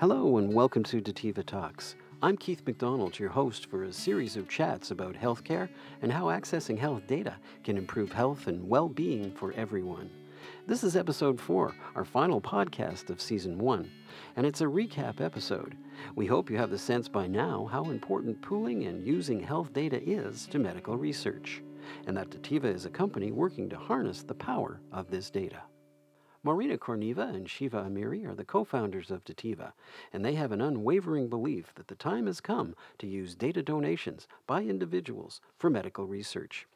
Hello, and welcome to Dateva Talks. I'm Keith McDonald, your host for a series of chats about healthcare and how accessing health data can improve health and well being for everyone. This is episode four, our final podcast of season one, and it's a recap episode. We hope you have the sense by now how important pooling and using health data is to medical research, and that Dateva is a company working to harness the power of this data. Marina Korneva and Shiva Amiri are the co founders of Dateva, and they have an unwavering belief that the time has come to use data donations by individuals for medical research.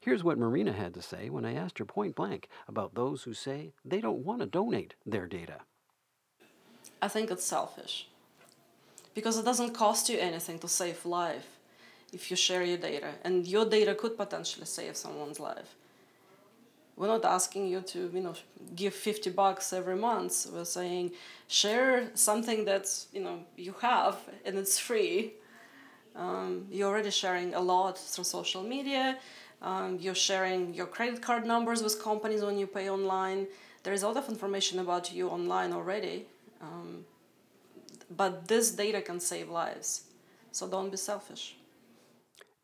Here's what Marina had to say when I asked her point blank about those who say they don't want to donate their data. I think it's selfish because it doesn't cost you anything to save life if you share your data, and your data could potentially save someone's life we're not asking you to you know give 50 bucks every month. We're saying share something that's you know you have and it's free. Um, you're already sharing a lot through social media. Um, you're sharing your credit card numbers with companies when you pay online. There is a lot of information about you online already. Um, but this data can save lives. So don't be selfish.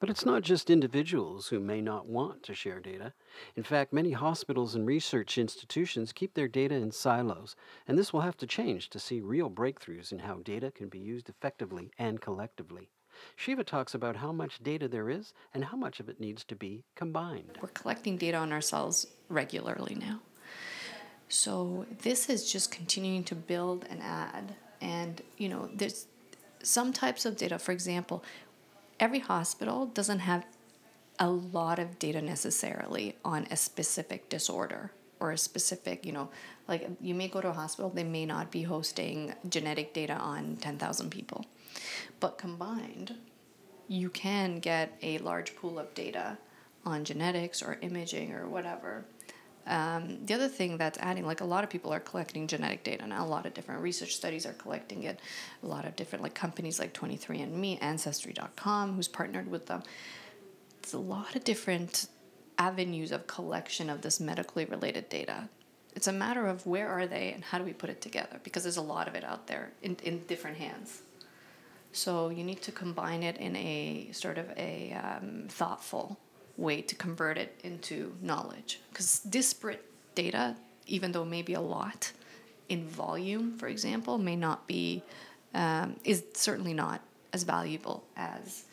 But it's not just individuals who may not want to share data. In fact, many hospitals and research institutions keep their data in silos, and this will have to change to see real breakthroughs in how data can be used effectively and collectively. Shiva talks about how much data there is and how much of it needs to be combined. We're collecting data on ourselves regularly now. So this is just continuing to build and add. And, you know, there's some types of data, for example, every hospital doesn't have a lot of data necessarily on a specific disorder or a specific, you know, like you may go to a hospital, they may not be hosting genetic data on 10,000 people. But combined, you can get a large pool of data on genetics or imaging or whatever um, the other thing that's adding, like a lot of people are collecting genetic data now, a lot of different research studies are collecting it, a lot of different like companies like 23andMe, Ancestry.com, who's partnered with them. It's a lot of different avenues of collection of this medically related data. It's a matter of where are they and how do we put it together because there's a lot of it out there in, in different hands. So you need to combine it in a sort of a um, thoughtful way to convert it into knowledge. Because disparate data, even though maybe a lot in volume, for example, may not be, um, is certainly not as valuable as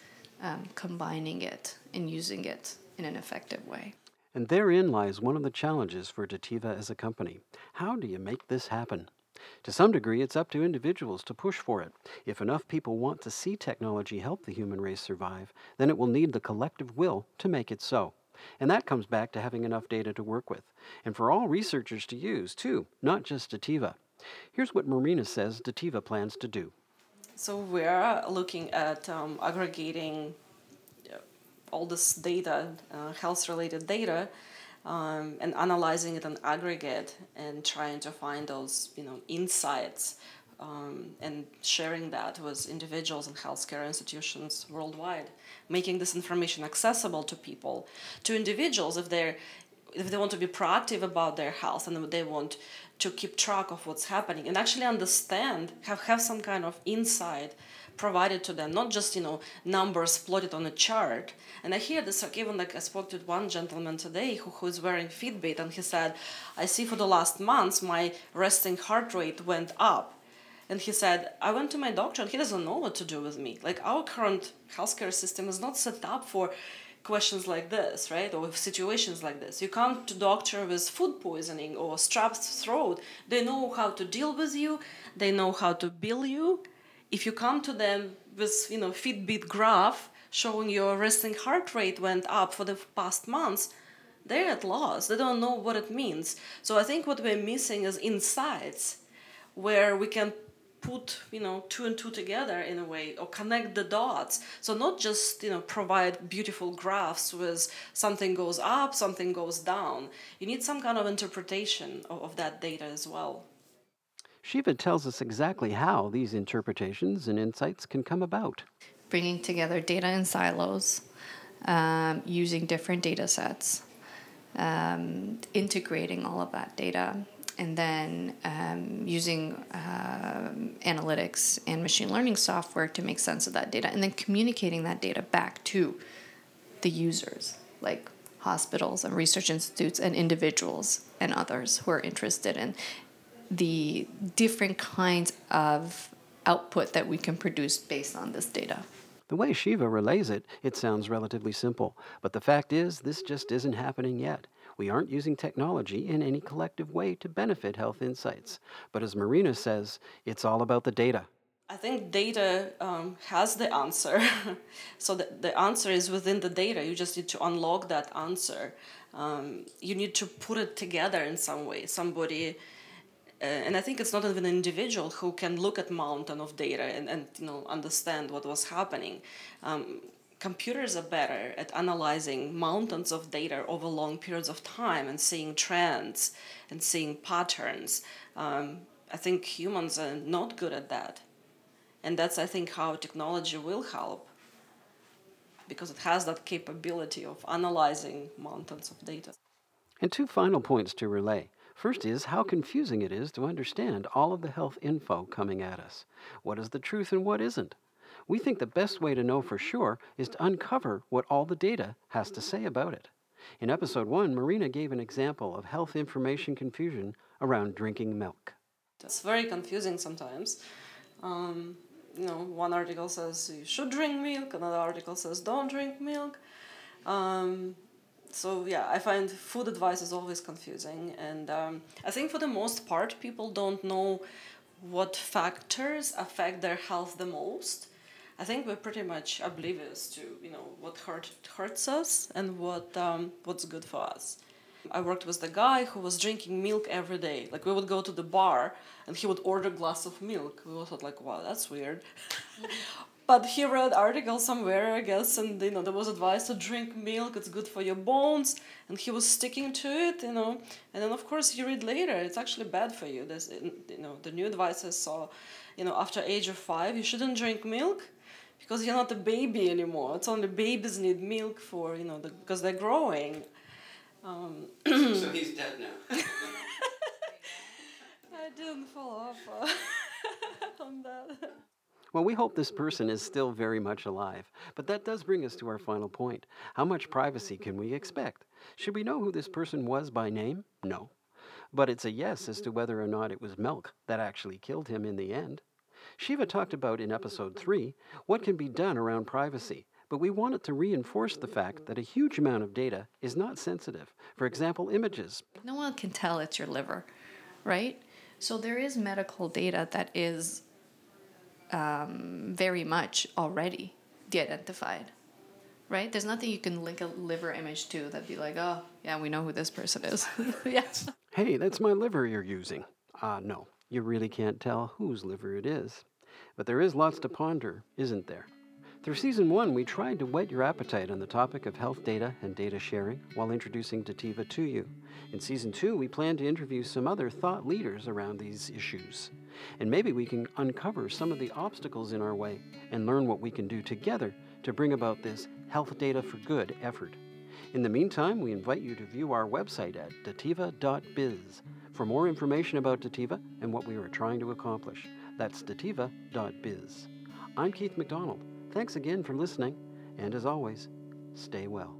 um, combining it and using it in an effective way. And therein lies one of the challenges for Dateva as a company. How do you make this happen? To some degree, it's up to individuals to push for it. If enough people want to see technology help the human race survive, then it will need the collective will to make it so. And that comes back to having enough data to work with, and for all researchers to use, too, not just Dateva. Here's what Marina says Dateva plans to do. So we're looking at um, aggregating uh, all this data, uh, health-related data, um, and analyzing it in aggregate and trying to find those you know insights um, and sharing that with individuals and healthcare institutions worldwide making this information accessible to people to individuals if they're if they want to be proactive about their health and they want to keep track of what's happening and actually understand have, have some kind of insight provided to them, not just you know numbers plotted on a chart. And I hear this like even like I spoke to one gentleman today who, who is wearing Fitbit, and he said, "I see for the last months my resting heart rate went up." And he said, I went to my doctor and he doesn't know what to do with me. Like, our current healthcare system is not set up for questions like this, right? Or situations like this. You come to doctor with food poisoning or strep throat. They know how to deal with you. They know how to bill you if you come to them with you know Fitbit graph showing your resting heart rate went up for the past months, they're at loss. They don't know what it means. So I think what we're missing is insights where we can put you know two and two together in a way or connect the dots. So not just you know provide beautiful graphs with something goes up something goes down. You need some kind of interpretation of, of that data as well. Shiva tells us exactly how these interpretations and insights can come about. Bringing together data in silos, um, using different data sets, um, integrating all of that data, and then um, using uh, analytics and machine learning software to make sense of that data, and then communicating that data back to the users, like hospitals and research institutes and individuals and others who are interested in the different kinds of output that we can produce based on this data. The way Shiva relays it, it sounds relatively simple, but the fact is, this just isn't happening yet. We aren't using technology in any collective way to benefit health insights. But as Marina says, it's all about the data. I think data um, has the answer. so the, the answer is within the data. You just need to unlock that answer. Um, you need to put it together in some way. Somebody uh, and I think it's not even an individual who can look at mountain of data and, and you know understand what was happening. Um, computers are better at analyzing mountains of data over long periods of time and seeing trends and seeing patterns. Um, I think humans are not good at that, and that's I think how technology will help because it has that capability of analyzing mountains of data. And two final points to relay. First is how confusing it is to understand all of the health info coming at us. What is the truth and what isn't? We think the best way to know for sure is to uncover what all the data has to say about it. In episode 1, Marina gave an example of health information confusion around drinking milk. That's very confusing sometimes. Um, you know, one article says you should drink milk, another article says don't drink milk. Um, so yeah i find food advice is always confusing and um, i think for the most part people don't know what factors affect their health the most i think we're pretty much oblivious to you know what hurt, hurts us and what um, what's good for us i worked with the guy who was drinking milk every day. Like we would go to the bar and he would order a glass of milk. We all thought like wow that's weird. But he read article somewhere i guess and you know there was advice to drink milk it's good for your bones and he was sticking to it you know. And then of course you read later it's actually bad for you. There's you know the new advices saw you know after age of five you shouldn't drink milk because you're not a baby anymore. It's only babies need milk for you know the, because they're growing um, so he's dead now i didn't follow off uh, on that well, we hope this person is still very much alive. But that does bring us to our final point. How much privacy can we expect? Should we know who this person was by name? No. But it's a yes as to whether or not it was milk that actually killed him in the end. Shiva talked about in episode 3 what can be done around privacy, but we wanted to reinforce the fact that a huge amount of data is not sensitive. For example, images. No one can tell it's your liver, right? So there is medical data that is um, very much already de-identified right? There's nothing you can link a liver image to that'd be like oh yeah we know who this person is. Yes hey that's my liver you're using. Uh no. You really can't tell whose liver it is. But there is lots to ponder isn't there through season one, we tried to whet your appetite on the topic of health data and data sharing while introducing Dateva to you. In season two, we plan to interview some other thought leaders around these issues. And maybe we can uncover some of the obstacles in our way and learn what we can do together to bring about this health data for good effort. In the meantime, we invite you to view our website at dateva.biz for more information about Dateva and what we are trying to accomplish. That's dateva.biz. I'm Keith McDonald. Thanks again for listening, and as always, stay well.